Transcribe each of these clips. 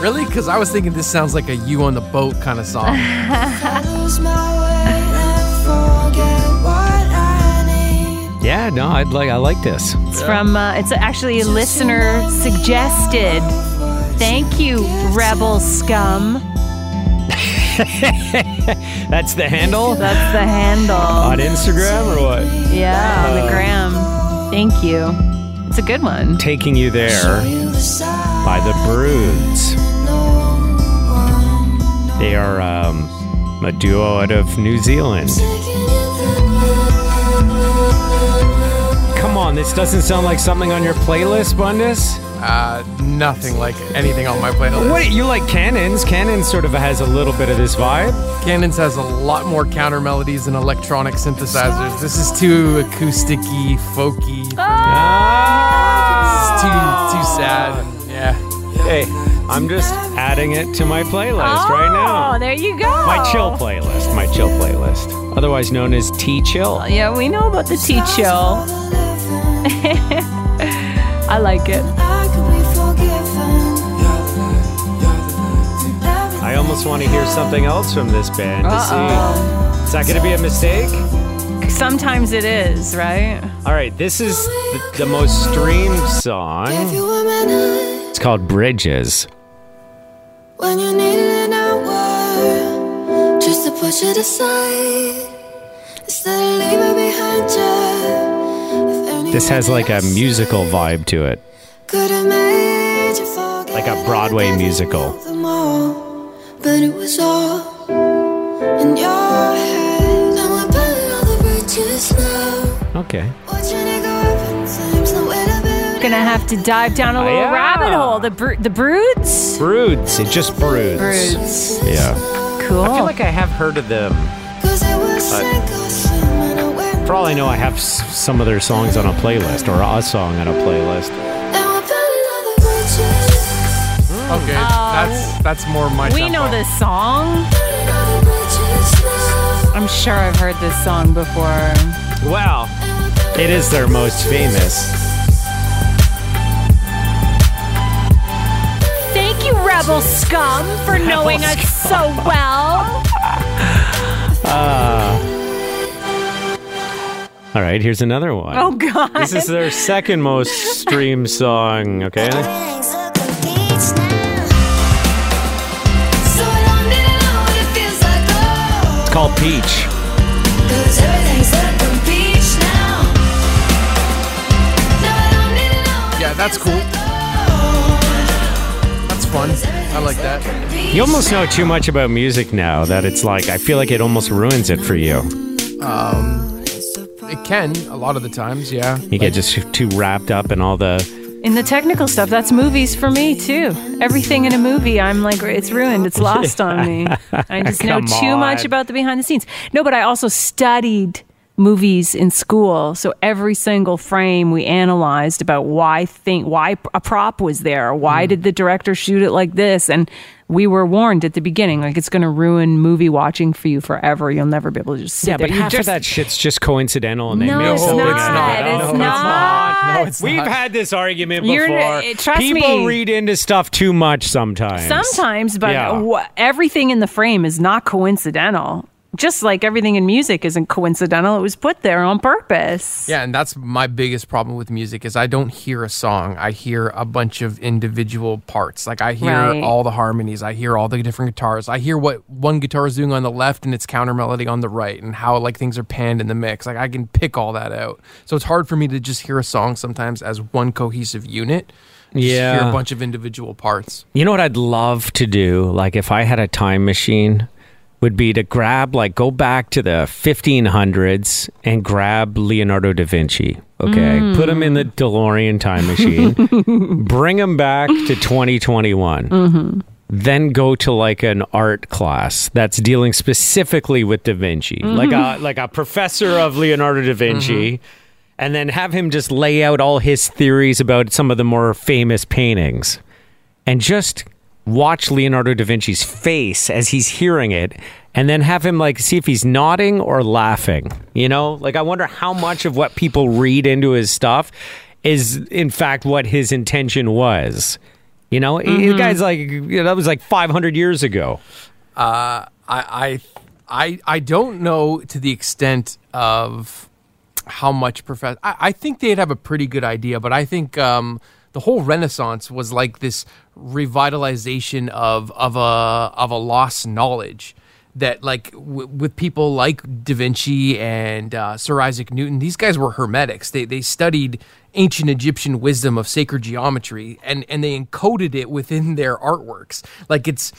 Really? Because I was thinking this sounds like a you on the boat kind of song. Lose my way and forget what I need. Yeah, no, I'd like I like this. It's from, uh, it's actually a listener suggested. Thank you, rebel scum. That's the handle That's the handle. on Instagram or what? Yeah, on the gram. Thank you. It's a good one. Taking you there by the Broods. They are um, a duo out of New Zealand. Come on, this doesn't sound like something on your playlist, Bundus. Uh, nothing like anything on my playlist. What you like Cannons? Cannons sort of has a little bit of this vibe. Cannons has a lot more counter melodies and electronic synthesizers. This is too acousticy, folky. It's too too sad. Yeah. Hey, I'm just adding it to my playlist right now. Oh, there you go. My chill playlist, my chill playlist, otherwise known as T Chill. Oh, yeah, we know about the tea chill. I like it. I could be forgiven. I almost want to hear something else from this band to see. Is that going to be a mistake? Sometimes it is, right? All right, this is the, the most streamed song. you a minute It's called Bridges. When you needed an hour just to push it aside instead of leaving behind you. This has like a musical vibe to it. could have made you forget Like a Broadway musical. all, but it was all in your head. And we're all the bridges now. Okay. To build Gonna have to dive down a little yeah. rabbit hole. The br- the broods. Broods. It just broods. Broods. Yeah. Cool. I feel like I have heard of them. Cause it was sink or swim, and I went For all I know, I have s- some of their songs on a playlist or a song on a playlist. And we're burning all the bridges. Okay, that's that's more my. Uh, we tempo. know this song. Burning all the bridges now. I'm sure I've heard this song before. Wow. It is their most famous. Rebel Scum, for knowing us so well. Ah. All right, here's another one. Oh God. This is their second most streamed song, okay? Everything's looking peach now. So I don't need to know what it feels like. It's called Peach. Cause everything's looking fun. I like that. You almost know too much about music now that it's like, I feel like it almost ruins it for you. Um, it can a lot of the times. Yeah. You get just too wrapped up in all the. In the technical stuff, that's movies for me too. Everything in a movie, I'm like, it's ruined. It's lost on me. I just know Come too much about the behind the scenes. No, but I also studied movies in school. So every single frame we analyzed about why think why a prop was there, why did the director shoot it like this, and we were warned at the beginning, like it's going to ruin movie watching for you forever. You'll never be able to just sit Yeah, there. but You half just- of that shit's just coincidental and they No, make it's something not. out of it. It's No, not. No, it's We've not. had this argument You're- before. uh, trust People me. read into stuff too much sometimes. Sometimes, but Yeah. wha- everything in the frame is not coincidental. Just like everything in music isn't coincidental, it was put there on purpose. Yeah, and that's my biggest problem with music is I don't hear a song. I hear a bunch of individual parts. Like I hear Right. all the harmonies. I hear all the different guitars. I hear what one guitar is doing on the left and its counter melody on the right and how like things are panned in the mix. Like I can pick all that out. So it's hard for me to just hear a song sometimes as one cohesive unit. Just Yeah. hear a bunch of individual parts. You know what I'd love to do? Like if I had a time machine, would be to grab like go back to the 1500s and grab Leonardo da Vinci. Okay, mm. put him in the DeLorean time machine, bring him back to 2021. Mm-hmm. Then go to like an art class that's dealing specifically with Da Vinci, mm-hmm. like a like a professor of Leonardo da Vinci, mm-hmm. and then have him just lay out all his theories about some of the more famous paintings. And just watch Leonardo da Vinci's face as he's hearing it and then have him like see if he's nodding or laughing. You know, like I wonder how much of what people read into his stuff is in fact what his intention was. You know, the guy's like you know, that was like 500 years ago. I, I I I don't know to the extent of how much professor. I, I think they'd have a pretty good idea, but I think um, the whole Renaissance was like this revitalization of of a of a lost knowledge that like w- with people like Da Vinci and uh, Sir Isaac Newton, these guys were hermetics. They they studied ancient Egyptian wisdom of sacred geometry and and they encoded it within their artworks. Like it's.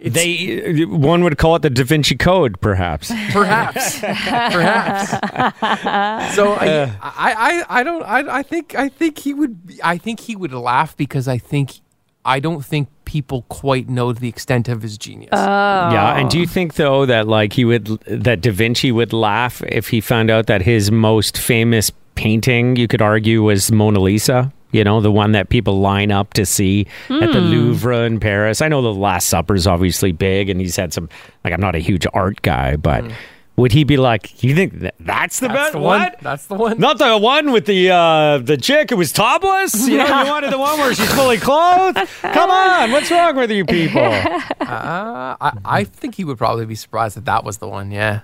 It's, They one would call it the Da Vinci Code, perhaps. Perhaps, perhaps. so I, uh. I, I, I don't. I, I think. I think he would. I think he would laugh because I think. I don't think people quite know the extent of his genius. Oh. Yeah, and do you think though that like he would that Da Vinci would laugh if he found out that his most famous painting, you could argue, was Mona Lisa? You know, the one that people line up to see at the Louvre in Paris. I know the Last Supper is obviously big, and he's had some. Like, I'm not a huge art guy, but would he be like, "You think that, that's the That's best the one. What? That's the one. Not the one with the uh, the chick who was topless. You know, you wanted the one where she's fully clothed. Come on, what's wrong with you people? Uh, I, I think he would probably be surprised that that was the one. Yeah.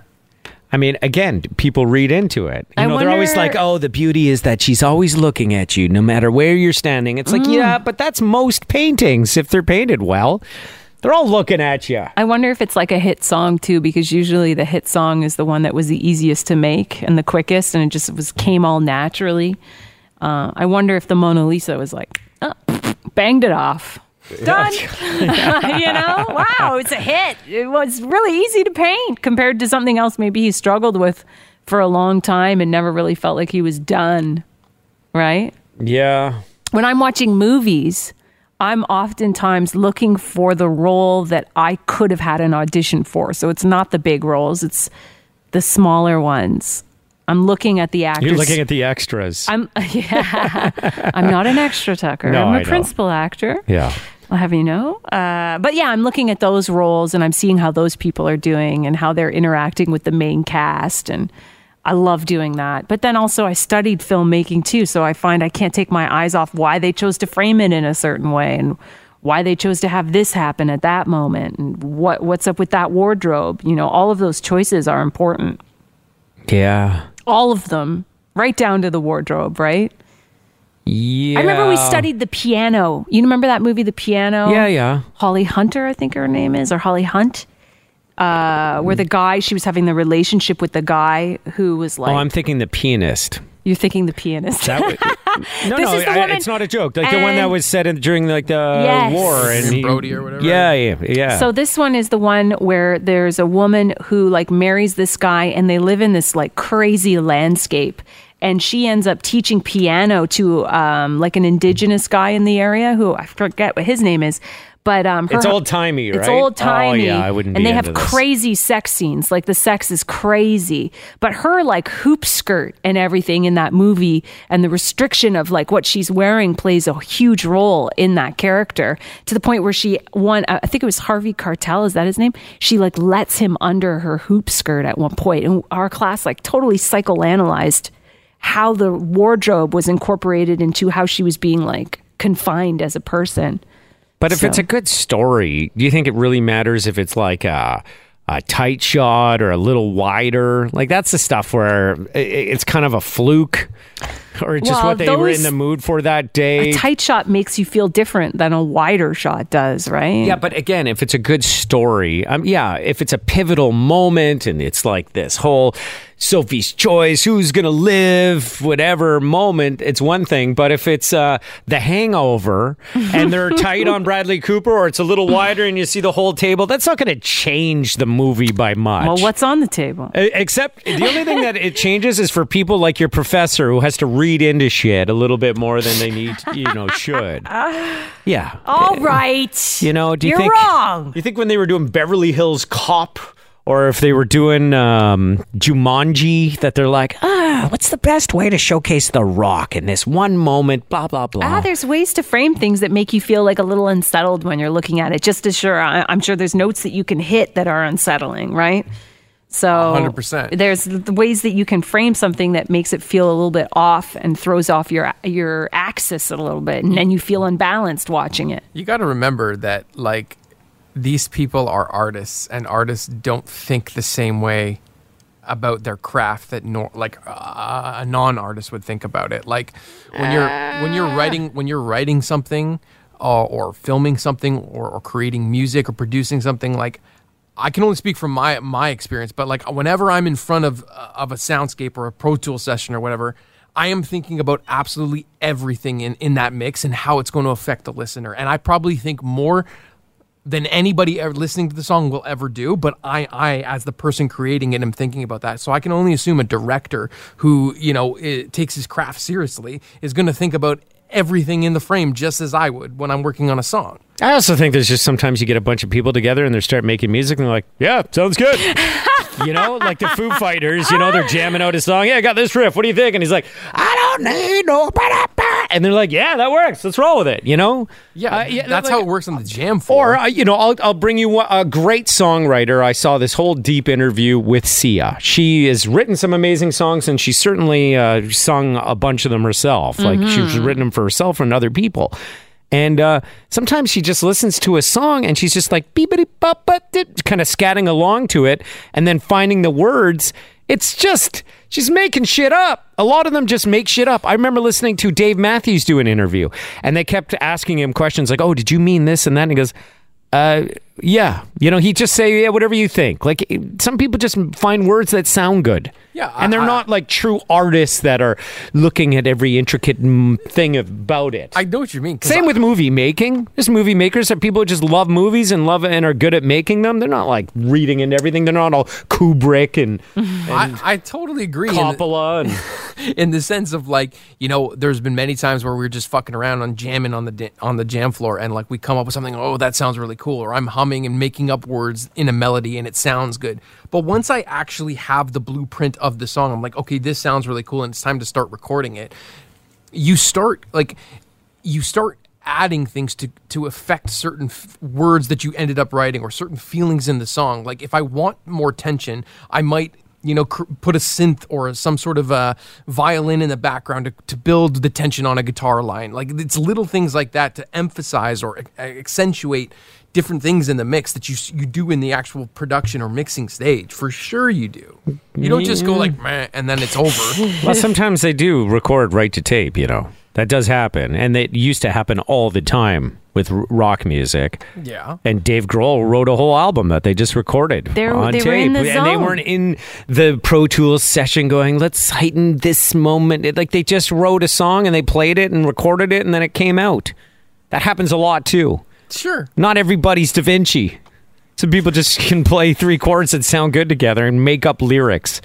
I mean, again, people read into it. You I know, they're always like, "Oh, the beauty is that she's always looking at you, no matter where you're standing." It's like, Mm. yeah, but that's most paintings if they're painted well. They're all looking at you. I wonder if it's like a hit song too, because usually the hit song is the one that was the easiest to make and the quickest, and it just was came all naturally. Uh, I wonder if the Mona Lisa was like, oh, banged it off, done. you know, wow, it's a hit. It was really easy to paint compared to something else maybe he struggled with for a long time and never really felt like he was done. Right Yeah. when I'm watching movies, I'm oftentimes looking for the role that I could have had an audition for. So it's not the big roles, it's the smaller ones. I'm looking at the actors. You're looking at the extras. I'm yeah. I'm not an extra Tucker. No, I'm a I know. principal actor. yeah. I'll have you know. Uh, but yeah, I'm looking at those roles and I'm seeing how those people are doing and how they're interacting with the main cast. And I love doing that. But then also, I studied filmmaking too. So I find I can't take my eyes off why they chose to frame it in a certain way and why they chose to have this happen at that moment and what what's up with that wardrobe. You know, all of those choices are important. Yeah. All of them, right down to the wardrobe, right? Yeah. I remember we studied the piano. You remember that movie, The Piano? Yeah, yeah. Holly Hunter, I think her name is, or Holly Hunt, uh, where the guy, she was having the relationship with the guy who was like, Oh, I'm thinking the pianist. you're thinking the pianist. That would, no, This no, is the I- woman- it's not a joke. Like the one that was said in, during like the Yes. war and In he- Brody or whatever. Yeah, yeah, yeah. So this one is the one where there's a woman who like marries this guy and they live in this like crazy landscape and she ends up teaching piano to um, like an indigenous guy in the area who I forget what his name is. But um, her- It's old-timey, It's right? old timey. Oh, yeah, I wouldn't And they have this. crazy sex scenes. Like the sex is crazy. But her like hoop skirt and everything in that movie and the restriction of like what she's wearing plays a huge role in that character to the point where she won. I think it was Harvey Keitel is that his name? She like lets him under her hoop skirt at one point and our class like totally psychoanalyzed how the wardrobe was incorporated into how she was being like confined as a person. But if So- it's a good story, do you think it really matters if it's like a, a tight shot or a little wider. Like that's the stuff where it's kind of a fluke or just Well, what they were in the mood for that day. A tight shot makes you feel different than a wider shot does, right? Yeah, but again, if it's a good story, um, yeah, if it's a pivotal moment and it's like this whole Sophie's choice, who's gonna live, whatever moment, it's one thing. But if it's uh, The Hangover and they're tight on Bradley Cooper, or it's a little wider and you see the whole table, that's not gonna change the movie by much. Well, what's on the table? Except the only thing that it changes is for people like your professor who has to read into shit a little bit more than they need, you know, should. Yeah. All right. You know, do you You're think wrong. You think when they were doing Beverly Hills Cop or if they were doing um, Jumanji that they're like, ah, what's the best way to showcase The Rock in this one moment? Blah blah blah. Ah, there's ways to frame things that make you feel like a little unsettled when you're looking at it. Just as sure, I- I'm sure there's notes that you can hit that are unsettling, right? So 100%. There's the ways that you can frame something that makes it feel a little bit off and throws off your your axis a little bit, and then you feel unbalanced watching it. You got to remember that like these people are artists, and artists don't think the same way about their craft that nor- like uh, a non-artist would think about it. Like when you're when you're writing when you're writing something uh, or filming something or, or creating music or producing something like. I can only speak from my my experience, but like whenever I'm in front of uh, of a soundscape or a Pro Tool session or whatever, I am thinking about absolutely everything in in that mix and how it's going to affect the listener. And I probably think more than anybody ever listening to the song will ever do. But I, I, as the person creating it, am thinking about that. So I can only assume a director who, you know, takes his craft seriously is going to think about everything in the frame just as I would when I'm working on a song. I also think there's just sometimes you get a bunch of people together and they start making music and they're like, yeah, sounds good. you know, like the Foo Fighters, you know, they're jamming out a song. Yeah, I got this riff. What do you think? And he's like, I don't need no. ba-da-ba." And they're like, yeah, that works. Let's roll with it. You know? Yeah, Uh, that's like- how it works on the jam floor. Or uh, you know, I'll I'll bring you a great songwriter. I saw this whole deep interview with Sia. She has written some amazing songs, and she certainly uh, sung a bunch of them herself. Like she's written them for herself and other people. And uh, sometimes she just listens to a song and she's just like beepity bop kind of scatting along to it, and then finding the words. It's just she's making shit up. A lot of them just make shit up. I remember listening to Dave Matthews do an interview, and they kept asking him questions like, "Oh, did you mean this and that?" And he goes, "Uh, yeah." You know, he just say, "Yeah, whatever you think." Like some people just find words that sound good. Yeah, and they're I- not like true artists that are looking at every intricate mm, thing about it. I know what you mean. Same I- with movie making. There's movie makers that people who just love movies and love and are good at making them. They're not like reading into everything. They're not all Kubrick and, and I, I totally agree. in the- Coppola and in the sense of like you know there's been many times where we're just fucking around on jamming on the on the jam floor and like we come up with something oh that sounds really cool or i'm humming and making up words in a melody and it sounds good. But once i actually have the blueprint of the song i'm like okay this sounds really cool and it's time to start recording it. You start like you start adding things to to affect certain f- words that you ended up writing or certain feelings in the song. Like if i want more tension i might you know cr- put a synth or some sort of a violin in the background to, to build the tension on a guitar line. Like it's little things like that to emphasize or ac- accentuate different things in the mix that you you do in the actual production or mixing stage for sure you do you don't just go like Meh, and then it's over well, sometimes they do record right to tape. You know that does happen, and it used to happen all the time with r- rock music. yeah And Dave Grohl wrote a whole album that they just recorded They're- on they tape, were in the and they zone. weren't in the Pro Tools session going, "Let's heighten this moment." It- like they just wrote a song and they played it and recorded it, and then it came out. That happens a lot too. Sure Not everybody's Da Vinci. Some people just can play three chords that sound good together and make up lyrics.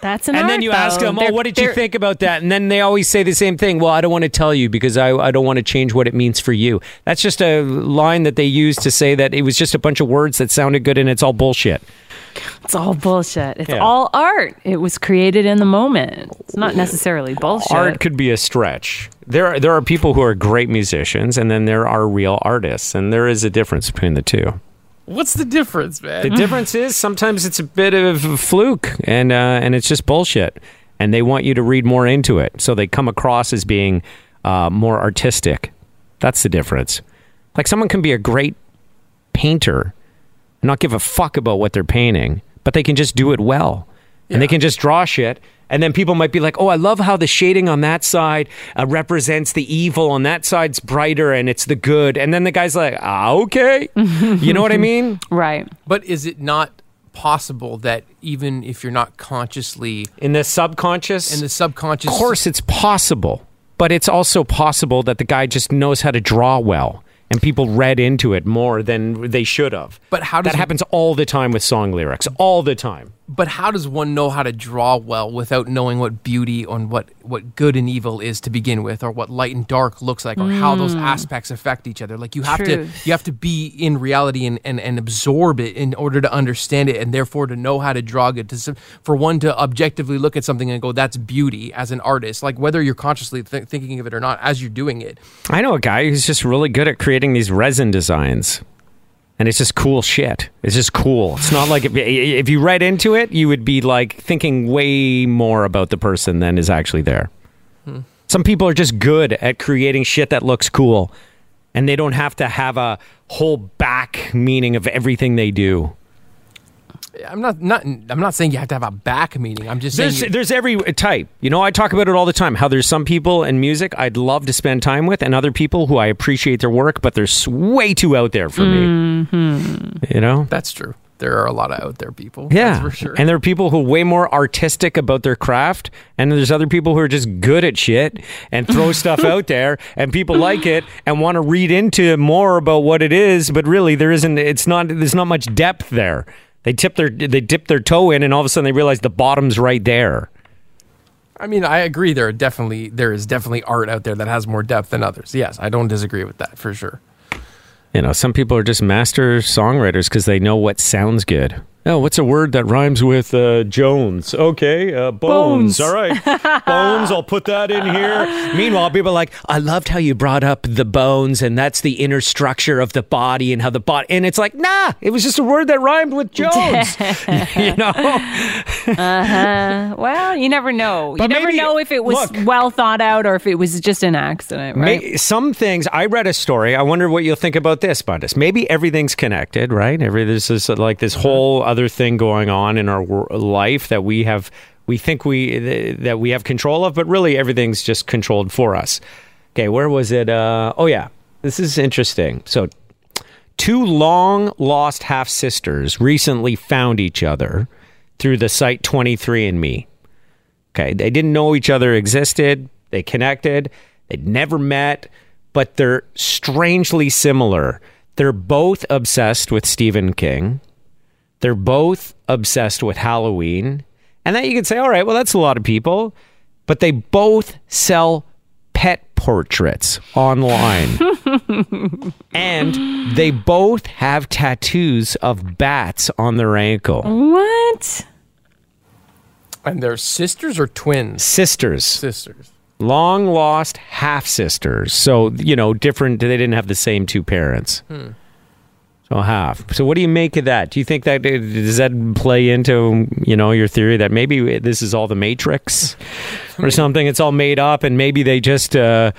That's an and then art, you ask them, "Oh, They're- what did you think about that?" And then they always say the same thing. Well, I don't want to tell you because I, I don't want to change what it means for you. That's just a line that they use to say that it was just a bunch of words that sounded good and it's all bullshit. It's all bullshit. It's Yeah. all art. It was created in the moment. It's not necessarily bullshit. Art could be a stretch. There are, there are people who are great musicians and then there are real artists and there is a difference between the two. what's the difference man The difference is sometimes it's a bit of a fluke and uh, and it's just bullshit. And they want you to read more into it, so they come across as being uh, more artistic. That's the difference. Like someone can be a great painter, and not give a fuck about what they're painting, but they can just do it well. And they can just draw shit. And then people might be like, oh, I love how the shading on that side uh, represents the evil, on that side's brighter and it's the good. And then the guy's like, ah, okay. you know what I mean? Right. But is it not possible that even if you're not consciously In the subconscious, in the subconscious, of course, it's possible. But it's also possible that the guy just knows how to draw well. And people read into it more than they should have. But how does that happens all the time with song lyrics? All the time. But how does one know how to draw well without knowing what beauty and what, what good and evil is to begin with, or what light and dark looks like, or how those mm. aspects affect each other? Like you have to you have to be in reality and, and, and absorb it in order to understand it, and therefore to know how to draw it. To, for one to objectively look at something and go, "That's beauty" as an artist, like whether you're consciously th- thinking of it or not, as you're doing it. I know a guy who's just really good at creating these resin designs. And it's just cool shit. It's just cool. It's not like if, if you read into it, you would be like thinking way more about the person than is actually there. Hmm. Some people are just good at creating shit that looks cool, and they don't have to have a whole back meaning of everything they do. I'm not not I'm not saying you have to have a back meeting. I'm just saying There's, you- there's every type. You know, I talk about it all the time. How there's some people in music I'd love to spend time with, and other people who I appreciate their work, but they're way too out there for me. Mm-hmm. You know. that's true. There are a lot of out there people. Yeah, that's for sure. and there are people who are way more artistic about their craft, and there's other people who are just good at shit and throw stuff out there, and people like it and want to read into more about what it is, but really there isn't. It's not. There's not much depth there. They tip their they dip their toe in, and all of a sudden they realize the bottom's right there. I mean, I agree. There are definitely there is definitely art out there that has more depth than others. Yes, I don't disagree with that for sure. You know, some people are just master songwriters because they know what sounds good. Oh, what's a word that rhymes with uh, Jones? Okay, uh, bones. Bones. All right, bones. I'll put that in here. Meanwhile, people are like, I loved how you brought up the bones, and that's the inner structure of the body, and how the body. And it's like, nah, it was just a word that rhymed with Jones. you know, Uh, well, you never know. But you never maybe- know if it was look. well thought out or if it was just an accident, right? May- some things. I read a story. I wonder what you'll think about this, Bundes. Maybe everything's connected, right? Every this like this whole other thing going on in our life that we have. We think we that we have control of, but really everything's just controlled for us. Okay, where was it? Uh, oh yeah, this is interesting. So, two long lost half sisters recently found each other through the site 23andMe. Okay, they didn't know each other existed. They connected. They'd never met, but they're strangely similar. They're both obsessed with Stephen King. They're both obsessed with Halloween. And that you could say, all right, well, that's a lot of people. But they both sell pet portraits online. and they both have tattoos of bats on their ankle. What? And they're sisters or twins? Sisters. Sisters. long lost half sisters. So, you know, different, they didn't have the same two parents. Hmm. So half. So what do you make of that? Do you think that does that play into, you know, your theory that maybe this is all the matrix or something? It's all made up and maybe they just uh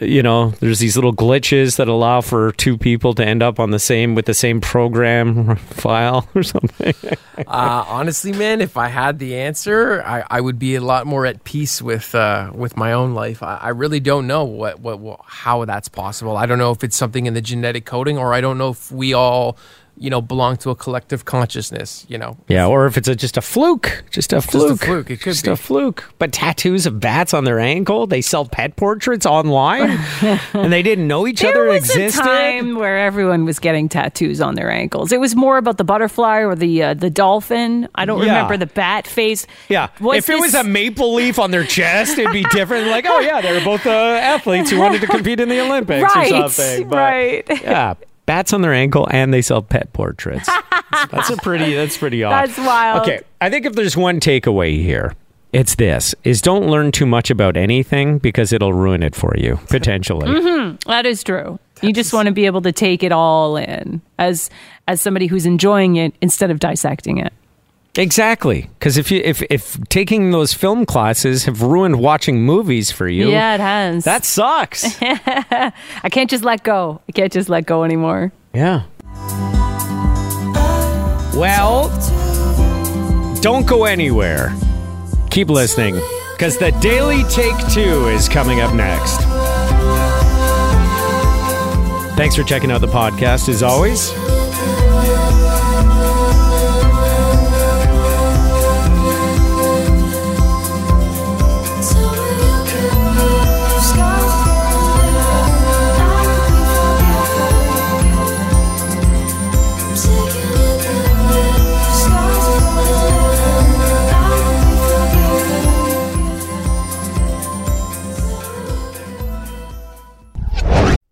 you know, there's these little glitches that allow for two people to end up on the same with the same program file or something. Uh, honestly, man, if I had the answer, I, I would be a lot more at peace with uh, with my own life. I, I really don't know what, what what how that's possible. I don't know if it's something in the genetic coding, or I don't know if we all, you know, belong to a collective consciousness. You know, Yeah, or if it's a, just a fluke, just a fluke, fluke, it could just be. a fluke. But tattoos of bats on their ankle, they sell pet portraits online, and they didn't know each There other was existed. a time where everyone was getting tattoos on their ankles. It was more about the butterfly or the uh, the dolphin. I don't Yeah. remember the bat face. Yeah, Was if it was a maple leaf on their chest, it'd be different. Like, oh yeah, they were both uh, athletes who wanted to compete in the Olympics Right, or something. But, right. Yeah, bats on their ankle, and they sell pet portraits. that's a pretty. That's pretty odd. That's wild. Okay, I think if there's one takeaway here, it's this: is don't learn too much about anything because it'll ruin it for you potentially. Mm-hmm. That is true. You just want to be able to take it all in as as somebody who's enjoying it instead of dissecting it. Exactly, because if you if if taking those film classes have ruined watching movies for you, Yeah, it has. that sucks. I can't just let go. I can't just let go anymore. yeah. Well, don't go anywhere. Keep listening because the Daily Take Two is coming up next. Thanks for checking out the podcast as always.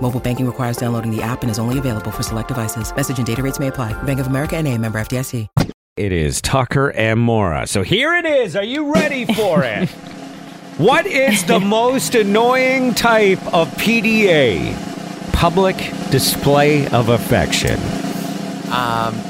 Mobile banking requires downloading the app and is only available for select devices. Message and data rates may apply. Bank of America and a member FDIC. It is Tucker and Mora. So here it is. Are you ready for it? what is the most annoying type of PDA? Public display of affection. Um,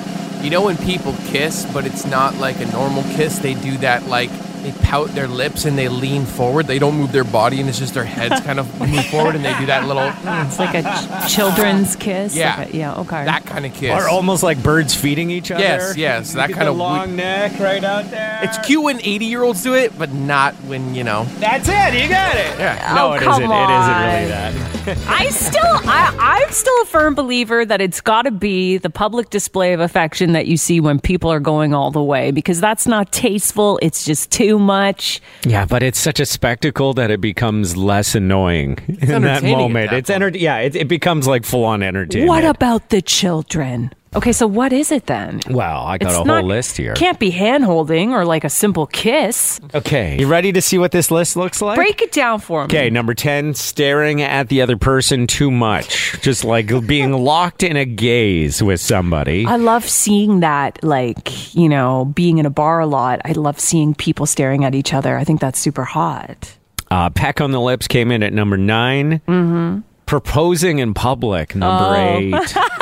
you know when people kiss, but it's not like a normal kiss. They do that like they pout their lips and they lean forward. They don't move their body, and it's just their heads kind of move forward, and they do that little It's like a ch- children's kiss. Yeah. Like a- yeah. Okay. that kind of kiss. Or almost like birds feeding each other. Yes, yes, that kind of long neck right out there. It's cute when 80 year olds do it, but not when you know. That's it. You got it. Yeah. Oh, no, Oh, it come isn't. It isn't really that. I still, I, I'm still a firm believer that it's got to be the public display of affection that you see when people are going all the way because that's not tasteful. It's just too much. Yeah, but it's such a spectacle that it becomes less annoying in that moment. that It's enter- Yeah, it, it becomes like full on entertainment. What about the children? Okay, so what is it then? Well, I got It's a whole not- list here. Can't be hand holding or like a simple kiss. Okay, you ready to see what this list looks like? Break it down for me. Okay, number 10, staring at the other person too much. Just like being locked in a gaze with somebody. I love seeing that, like, you know, being in a bar a lot. I love seeing people staring at each other. I think that's super hot. Uh, peck on the lips came in at number 9. Mm-hmm. Proposing in public, number Oh.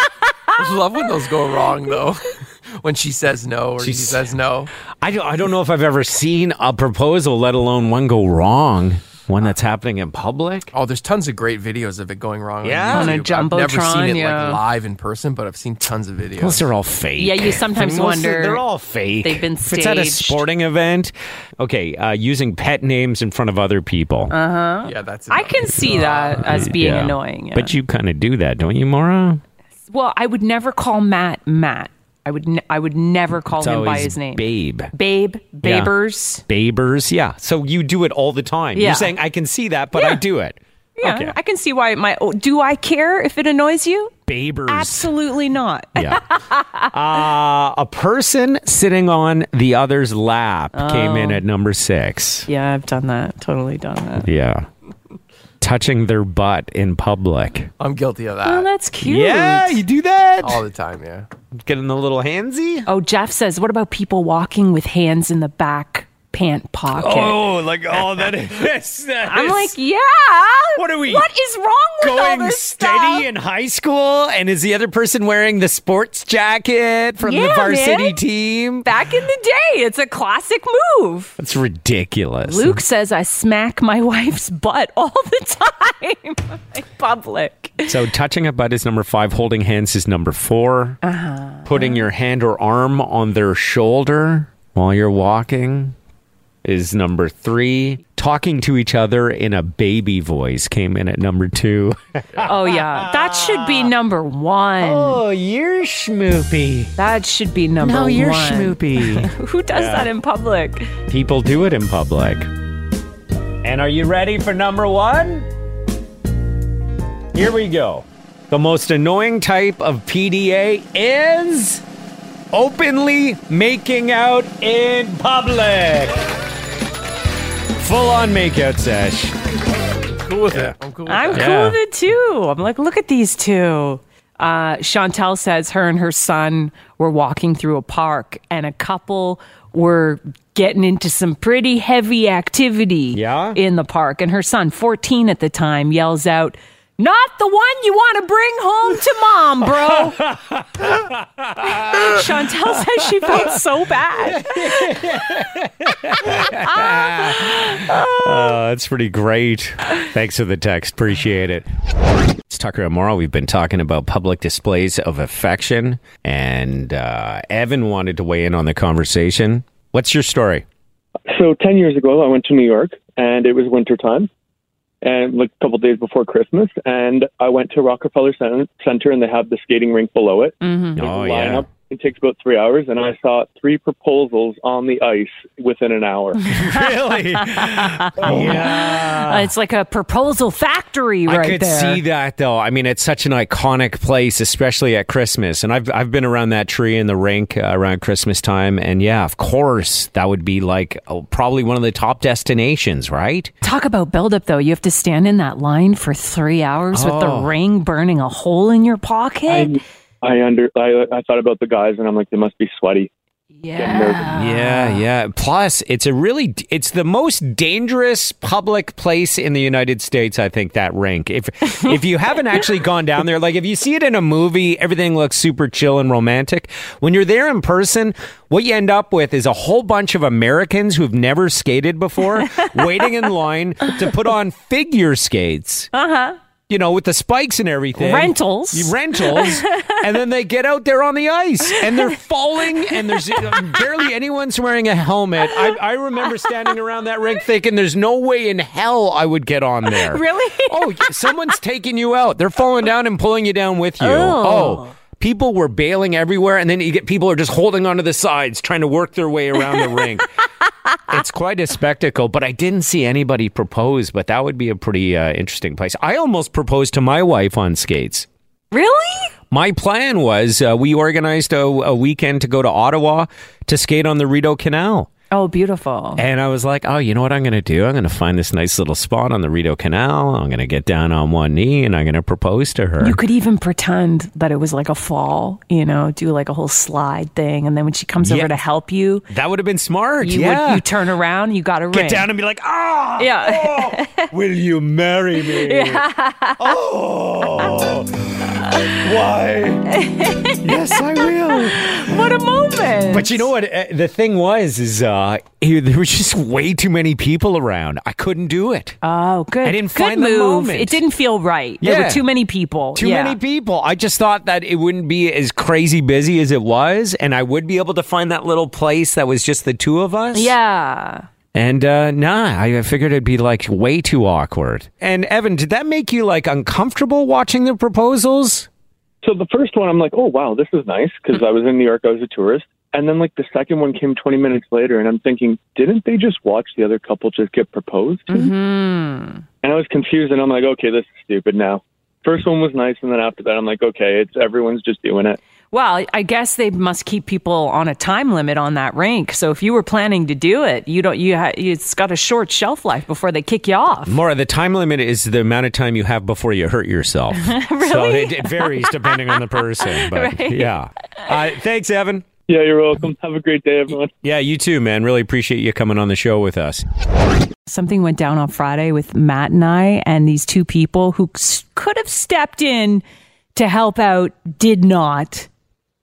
8. I love when those go wrong though. when she says no or he She's- says no. I don't, I don't know if I've ever seen a proposal, let alone one go wrong. One that's happening in public. Oh, there's tons of great videos of it going wrong. Yeah? on, On a YouTube. I've never seen Jumbotron, it yeah. like live in person, but I've seen tons of videos. Those are all fake. Yeah, you sometimes Most of- wonder- They're all fake. they've been If it's at a staged. sporting event, okay, uh, using pet names in front of other people. Uh huh. Yeah, that's. I can see that as being Yeah. annoying. yeah. But you kind of do that, don't you, Maura? Well, I would never call Matt Matt. I would ne- I would never call It's him by his name. Babe. Babe, Yeah. Babers. Babers, yeah. So you do it all the time. Yeah. You're saying I can see that, but I do it. Yeah, Okay. I can see why might. oh, Do I care if it annoys you? Babers. Absolutely not. Yeah. uh, a person sitting on the other's lap came in Oh. at number six. Yeah, I've done that. Totally done that. Yeah. Touching their butt in public. I'm guilty of that Oh, that's cute. Yeah, you do that. all the time. Yeah. Getting the little handsy. Oh, Jeff says, what about people walking with hands in the back pant pocket? Oh, like oh, that is. that I'm is like, yeah. What are we, What is wrong with all going this steady stuff? in high school, and is the other person wearing the sports jacket from the varsity man. team? Back in the day, it's a classic move. That's ridiculous. Luke says I smack my wife's butt all the time in public. So touching a butt is number five. Holding hands is number 4 Uh-huh. Putting your hand or arm on their shoulder while you're walking is number three. Talking to each other in a baby voice came in at number two. Oh yeah, that should be number one. oh, you're schmoopy. That should be number No, one. No, you're schmoopy. Who does that in public? People do it in public. And are you ready for number one? Here we go. The most annoying type of PDA is openly making out in public. Full on makeout sesh. Cool with it. I'm cool with I'm that. cool Yeah. with it too. I'm like, look at these two. Uh, Chantel says her and her son were walking through a park, and a couple were getting into some pretty heavy activity Yeah? in the park. And her son, 14 at the time, yells out, Not the one you want to bring home to mom, bro. Chantel says she felt so bad. Uh, that's pretty great. Thanks for the text. Appreciate it. It's Tucker and Morrow. We've been talking about public displays of affection, and uh, Evan wanted to weigh in on the conversation. What's your story? So 10 years ago, I went to New York and it was wintertime and like a couple days before Christmas. And I went to Rockefeller Cen- Center and they have the skating rink below it. Mm-hmm. Oh, Line yeah. up. It takes about three hours. And I saw three proposals on the ice within an hour. really? yeah. It's like a proposal factory right there. I could there. see that though. I mean, it's such an iconic place, especially at Christmas. And I've I've been around that tree in the rink uh, around Christmas time, and yeah, of course, that would be like oh, probably one of the top destinations, right? Talk about buildup, though. You have to stand in that line for three hours with the Oh. ring burning a hole in your pocket. I, I under I, I thought about the guys and I'm like, they must be sweaty. yeah. Yeah, yeah. Plus, it's a really it's the most dangerous public place in the United States. I think that rink. If if you haven't actually gone down there, like if you see it in a movie, everything looks super chill and romantic. When you're there in person, what you end up with is a whole bunch of Americans who've never skated before, waiting in line to put on figure skates. Uh huh. You know, with the spikes and everything. Rentals. Rentals, and then they get out there on the ice and they're falling, and there's uh, barely anyone's wearing a helmet. I, I remember standing around that rink thinking, "There's no way in hell I would get on there." Really? Oh, someone's taking you out. They're falling down and pulling you down with you. Oh. Oh. People were bailing everywhere, and then you get people are just holding onto the sides, trying to work their way around the rink. It's quite a spectacle, but I didn't see anybody propose. But that would be a pretty uh, interesting place. I almost proposed to my wife on skates. Really? My plan was uh, we organized a, a weekend to go to Ottawa to skate on the Rideau Canal. Oh, beautiful. And I was like, oh, you know what I'm going to do? I'm going to find this nice little spot on the Rideau Canal. I'm going to get down on one knee and I'm going to propose to her. You could even pretend that it was like a fall, you know, do like a whole slide thing. And then when she comes Yeah. over to help you, that would have been smart. you, yeah. would, you turn around, you got a get ring. down and be like, ah, Yeah. oh, will you marry me? Oh, why? yes, I will. what a moment. But you know what? Uh, the thing was, is uh, eh, there was just way too many people around. I couldn't do it. Oh, good. I didn't good find the move. moment. It didn't feel right. There Yeah. were too many people. Too Yeah. many people. I just thought that it wouldn't be as crazy busy as it was, and I would be able to find that little place that was just the two of us. Yeah. And uh, nah, I figured it'd be like way too awkward. And Evan, did that make you like uncomfortable watching the proposals? So the first one, I'm like, oh, wow, this is nice because I was in New York, I was a tourist. And then like the second one came 20 minutes later, and I'm thinking, didn't they just watch the other couple just get proposed to? Mm-hmm. And I was confused, and I'm like, okay, this is stupid now. First one was nice, and then after that, I'm like, okay, it's everyone's just doing it. Well, I guess they must keep people on a time limit on that rink. So if you were planning to do it, you don't. You ha- it's got a short shelf life before they kick you off. More, the time limit is the amount of time you have before you hurt yourself. So it, it varies depending on the person. But Right. yeah. Uh, thanks, Evan. Yeah, you're welcome. Have a great day, everyone. Yeah, you too, man. Really appreciate you coming on the show with us. Something went down on Friday with Matt and I, and these two people who could have stepped in to help out did not.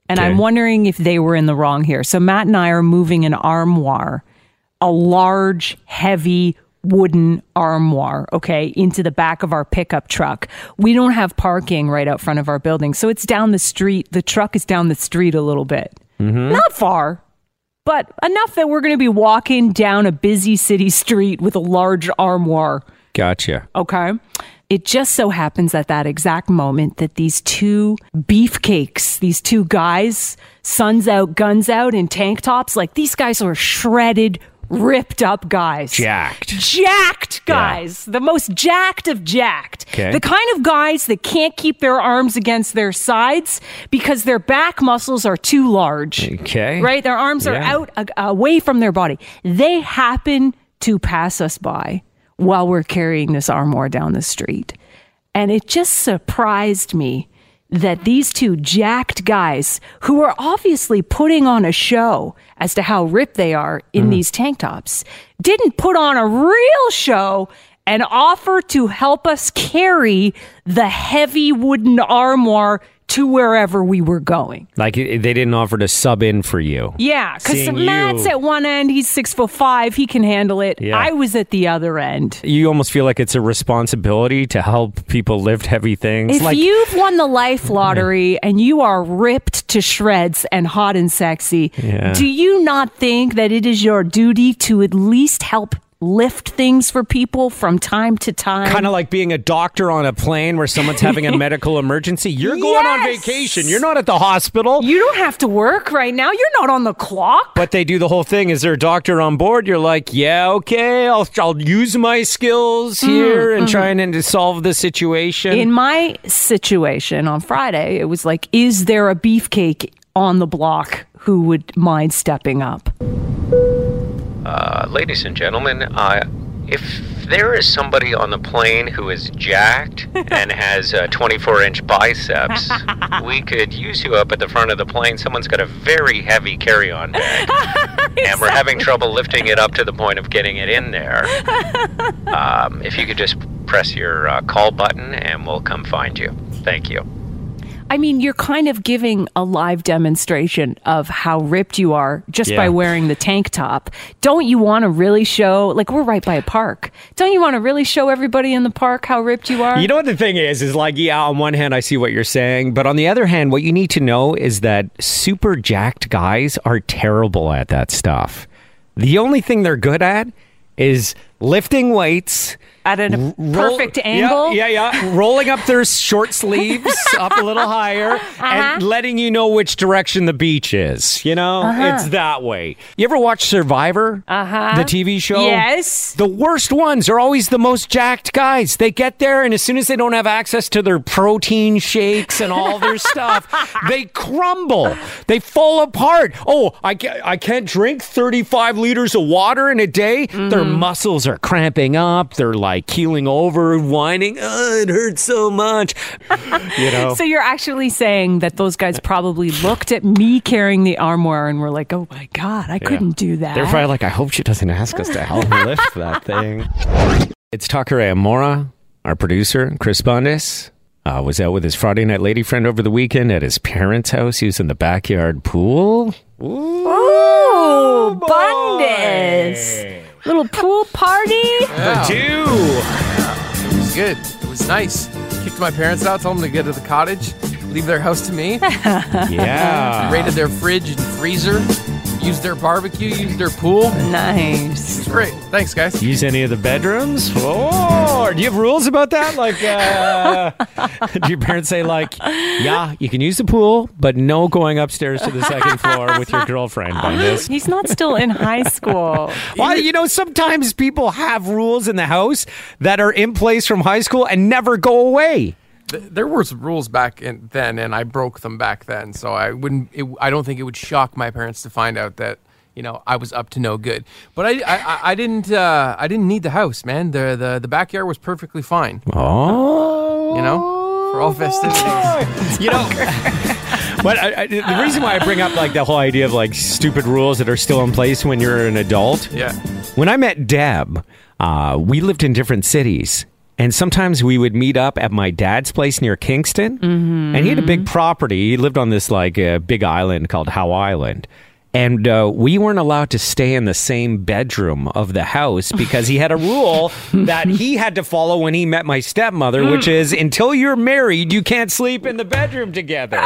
And Okay. I'm wondering if they were in the wrong here. So Matt and I are moving an armoire, a large, heavy wooden armoire, okay, into the back of our pickup truck. We don't have parking right out front of our building. So it's down the street. The truck is down the street a little bit. Mm-hmm. Not far, but enough that we're going to be walking down a busy city street with a large armoire. Gotcha. Okay. It just so happens at that exact moment that these two beefcakes, these two guys, suns out, guns out in tank tops, like these guys are shredded, ripped up guys. Jacked. Jacked guys. The most jacked of jacked. Okay. The kind of guys that can't keep their arms against their sides because their back muscles are too large. Okay. Right? Their arms are out uh, away from their body. They happen to pass us by while we're carrying this armoire down the street. And it just surprised me that these two jacked guys who are obviously putting on a show as to how ripped they are in mm. these tank tops didn't put on a real show and offer to help us carry the heavy wooden armoire to wherever we were going. Like they didn't offer to sub in for you. Yeah, because Matt's you- at one end, he's six foot five, he can handle it. Yeah. I was at the other end. You almost feel like it's a responsibility to help people lift heavy things. If like you've won the life lottery and you are ripped to shreds and hot and sexy, Yeah. do you not think that it is your duty to at least help lift things for people from time to time? kind of like being a doctor on a plane where someone's having a medical emergency. You're going on vacation. You're not at the hospital. you don't have to work right now. You're not on the clock. but they do the whole thing. Is there a doctor on board? You're like, yeah, okay, I'll, I'll use my skills mm, here and mm. try and to solve the situation. In my situation on Friday, it was like, is there a beefcake on the block who would mind stepping up? Uh, ladies and gentlemen, uh, if there is somebody on the plane who is jacked and has uh, 24 inch biceps, we could use you up at the front of the plane. Someone's got a very heavy carry on bag, and we're having trouble lifting it up to the point of getting it in there. Um, if you could just press your uh, call button, and we'll come find you. Thank you. I mean, you're kind of giving a live demonstration of how ripped you are just by wearing the tank top. Don't you want to really show, like, we're right by a park. Don't you want to really show everybody in the park how ripped you are? You know what the thing is? Is like, yeah, on one hand, I see what you're saying, but on the other hand, what you need to know is that super jacked guys are terrible at that stuff. The only thing they're good at is lifting weights. At a roll- perfect angle? Yeah, yeah, Rolling up their short sleeves up a little higher Uh-huh. and letting you know which direction the beach is. You know, it's that way. You ever watch Survivor? Uh-huh. The TV show? Yes. The worst ones are always the most jacked guys. They get there, and as soon as they don't have access to their protein shakes and all their stuff, they crumble. They fall apart. Oh, I can't, I can't drink 35 liters of water in a day. Their muscles are cramping up. They're like keeling over, whining. Oh, it hurts so much. You know? So you're actually saying that those guys probably looked at me carrying the armoire and were like, "Oh my god, I couldn't do that." They're probably like, I hope she doesn't ask us to help lift that thing. It's Tucker Amora, our producer, Chris Bundes. Uh, was out with his Friday night lady friend over the weekend at his parents' house. He was in the backyard pool. Ooh, Bundes. Little pool party. Yeah, Two. it was good. It was nice. Kicked my parents out, told them to get to the cottage, leave their house to me. Yeah. raided their fridge and freezer, used their barbecue, use their pool. Nice. It's great. Thanks, guys. Use any of the bedrooms? Oh, do you have rules about that? Like, uh, do your parents say like, yeah, you can use the pool, but no going upstairs to the second floor with your girlfriend on this? He's not still in high school. Well, you know, sometimes people have rules in the house that are in place from high school and never go away. Th- There were some rules back in, then, and I broke them back then. So I wouldn't. It, I don't think it would shock my parents to find out that you know I was up to no good. But I, I, I- I didn't. Uh, I didn't need the house, man. The the the backyard was perfectly fine. Oh. You know, for all festivities. You know, but I, I, the reason why I bring up like the whole idea of like stupid rules that are still in place when you're an adult. Yeah. When I met Deb, uh, we lived in different cities. And sometimes we would meet up at my dad's place near Kingston. And he had a big property. He lived on this like uh, big island called Howe Island. And uh, we weren't allowed to stay in the same bedroom of the house because he had a rule that he had to follow when he met my stepmother, which is until you're married, you can't sleep in the bedroom together.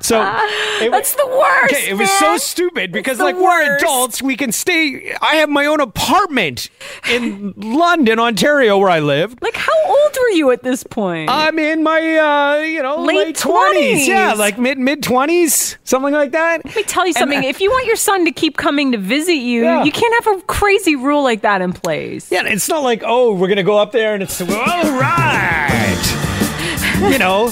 So it, That's the worst. Okay, it was so stupid because like we're adults, we can stay. I have my own apartment in London, Ontario, where I live. Like, how old were you at this point? I'm in my uh, you know Late twenties, yeah, like mid mid twenties, something like that. Let me tell you something. I- if you want your son to keep coming to visit you, Yeah. you can't have a crazy rule like that in place. Yeah, it's not like oh, we're gonna go up there and it's all right. you know,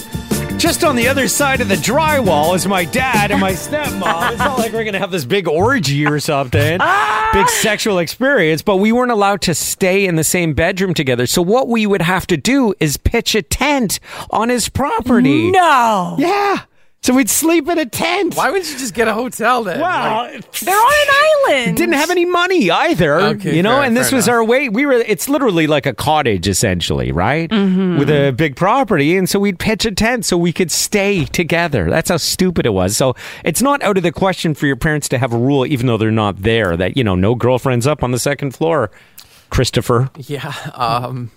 just on the other side of the drywall is my dad and my stepmom. It's not like we're gonna have this big orgy or something. Ah! big sexual experience, but we weren't allowed to stay in the same bedroom together. So what we would have to do is pitch a tent on his property. No. Yeah. So we'd sleep in a tent. Why wouldn't you just get a hotel then? Well, Like, They're on an island. didn't have any money either. Okay, you know, fair- and this was enough. our way. We were. It's literally like a cottage, essentially, right? Mm-hmm. With a big property, and so we'd pitch a tent so we could stay together. That's how stupid it was. So it's not out of the question for your parents to have a rule, even though they're not there. That you know, no girlfriends up on the second floor. Christopher. yeah. Um,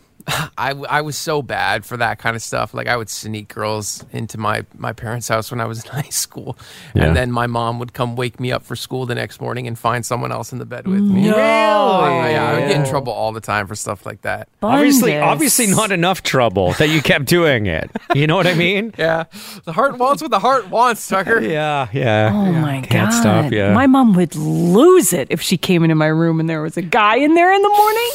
I, I was so bad for that kind of stuff. Like I would sneak girls into my, my parents' house when I was in high school, Yeah. and then my mom would come wake me up for school the next morning and find someone else in the bed with me. No. I, yeah, I would get in trouble all the time for stuff like that. Obviously, Bungus. obviously not enough trouble that you kept doing it. You know what I mean? Yeah, the heart wants what the heart wants, Tucker. Yeah, yeah. Oh my Can't god! stop, yeah. My mom would lose it if she came into my room and there was a guy in there in the morning.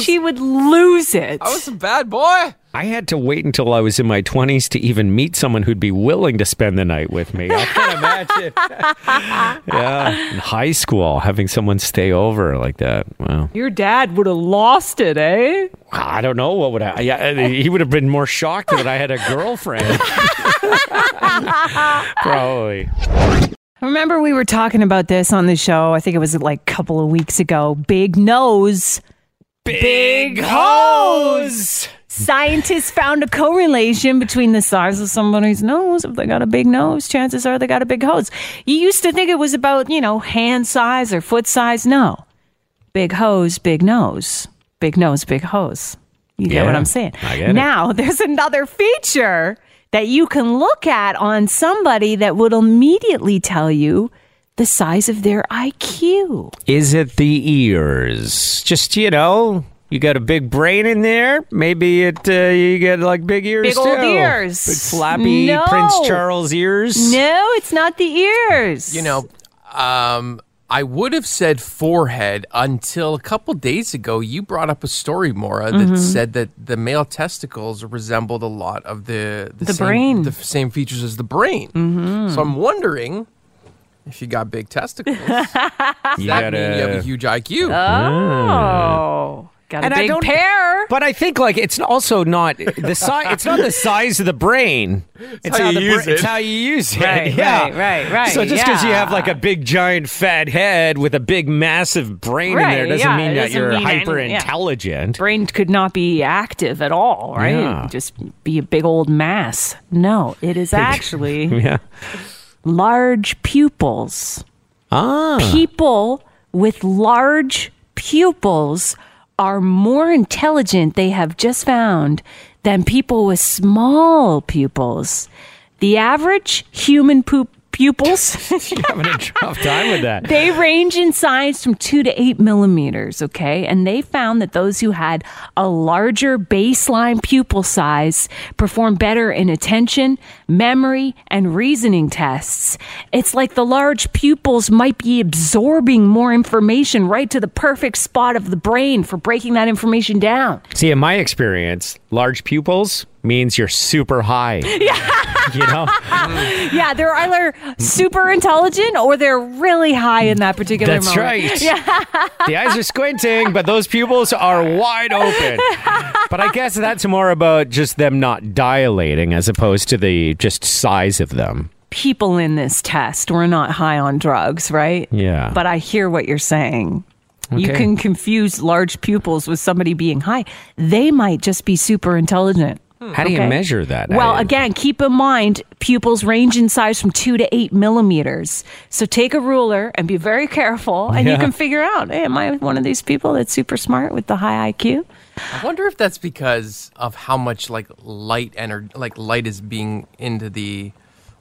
She would lose it. I was a bad boy. I had to wait until I was in my 20s to even meet someone who'd be willing to spend the night with me. I can't imagine. yeah. In high school, having someone stay over like that. Wow. Your dad would have lost it, eh? I don't know what would I. Yeah, he would have been more shocked that I had a girlfriend. Probably. Remember, we were talking about this on the show. I think it was like a couple of weeks ago. Big nose. Big hose. Scientists found a correlation between the size of somebody's nose. If they got a big nose, chances are they got a big hose. You used to think it was about, you know, hand size or foot size. No. Big hose, big nose. Big nose, big hose. You get what I'm saying? Get it. now, there's another feature that you can look at on somebody that would immediately tell you the size of their IQ. Is it the ears? Just, you know. You got a big brain in there. Maybe it. Uh, you get like big ears Big too. old ears. big flappy No. Prince Charles ears. No, it's not the ears. You know, um, I would have said forehead until a couple days ago. You brought up a story, Maura, that Mm-hmm. said that the male testicles resembled a lot of the The same, brain. the same features as the brain. Mm-hmm. So I'm wondering if you got big testicles. does You that mean you have a huge IQ? Oh, got a And I big don't- pair. But I think like it's also not the size. It's not the size of the brain. It's, how you the use It's it. how you use it. Right, yeah. right, right, right, So just because you have like a big giant fat head with a big massive brain in there doesn't yeah, mean it that doesn't you're mean any- hyper yeah. intelligent. Brain could not be active at all, right? Yeah. Just be a big old mass. No, it is actually Yeah. Large pupils. Ah. People with large pupils are more intelligent, they have just found, than people with small pupils. The average human poop pupils You're having a tough time with that. They range in size from two to eight millimeters, okay? And they found that those who had a larger baseline pupil size performed better in attention, memory, and reasoning tests. It's like the large pupils might be absorbing more information right to the perfect spot of the brain for breaking that information down. See, in my experience, large pupils means you're super high. Yeah. you know? Yeah, they're either super intelligent or they're really high in that particular That's moment. right. Yeah. the eyes are squinting, but those pupils are wide open. But I guess that's more about just them not dilating as opposed to the just size of them. people in this test were not high on drugs, right? Yeah. But I hear what you're saying. You Okay. can confuse large pupils with somebody being high. They might just be super intelligent. Hmm. How do you measure that? Well, again, keep in mind pupils range in size from two to eight millimeters. So take a ruler and be very careful, and you can figure out: Hey, am I one of these people that's super smart with the high IQ? I wonder if that's because of how much like light energy, like light is being into the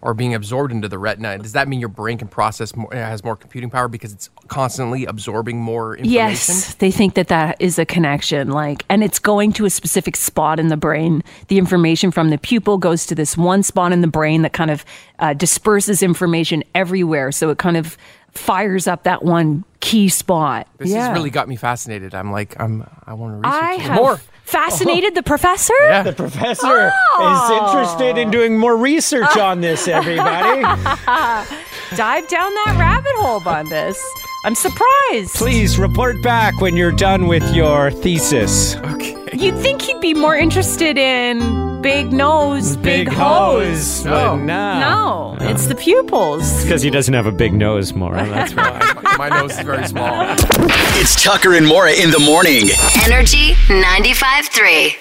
or being absorbed into the retina. Does that mean your brain can process more, has more computing power because it's constantly absorbing more information? Yes, they think that that is a connection, like, and it's going to a specific spot in the brain. The information from the pupil goes to this one spot in the brain that kind of uh, disperses information everywhere. So it kind of fires up that one key spot. This yeah. has really got me fascinated. I'm like, I'm, I want to research I this have more. Fascinated the professor. Yeah. the professor is oh. interested in doing more research on this, everybody. Dive down that rabbit hole on this. I'm surprised. Please report back when you're done with your thesis. Okay. You'd think he'd be more interested in big nose, big, hose. but Oh. no. No, it's the pupils. Because he doesn't have a big nose, Maura. That's why. My nose is very small. It's Tucker and Maura in the morning. Energy 95.3.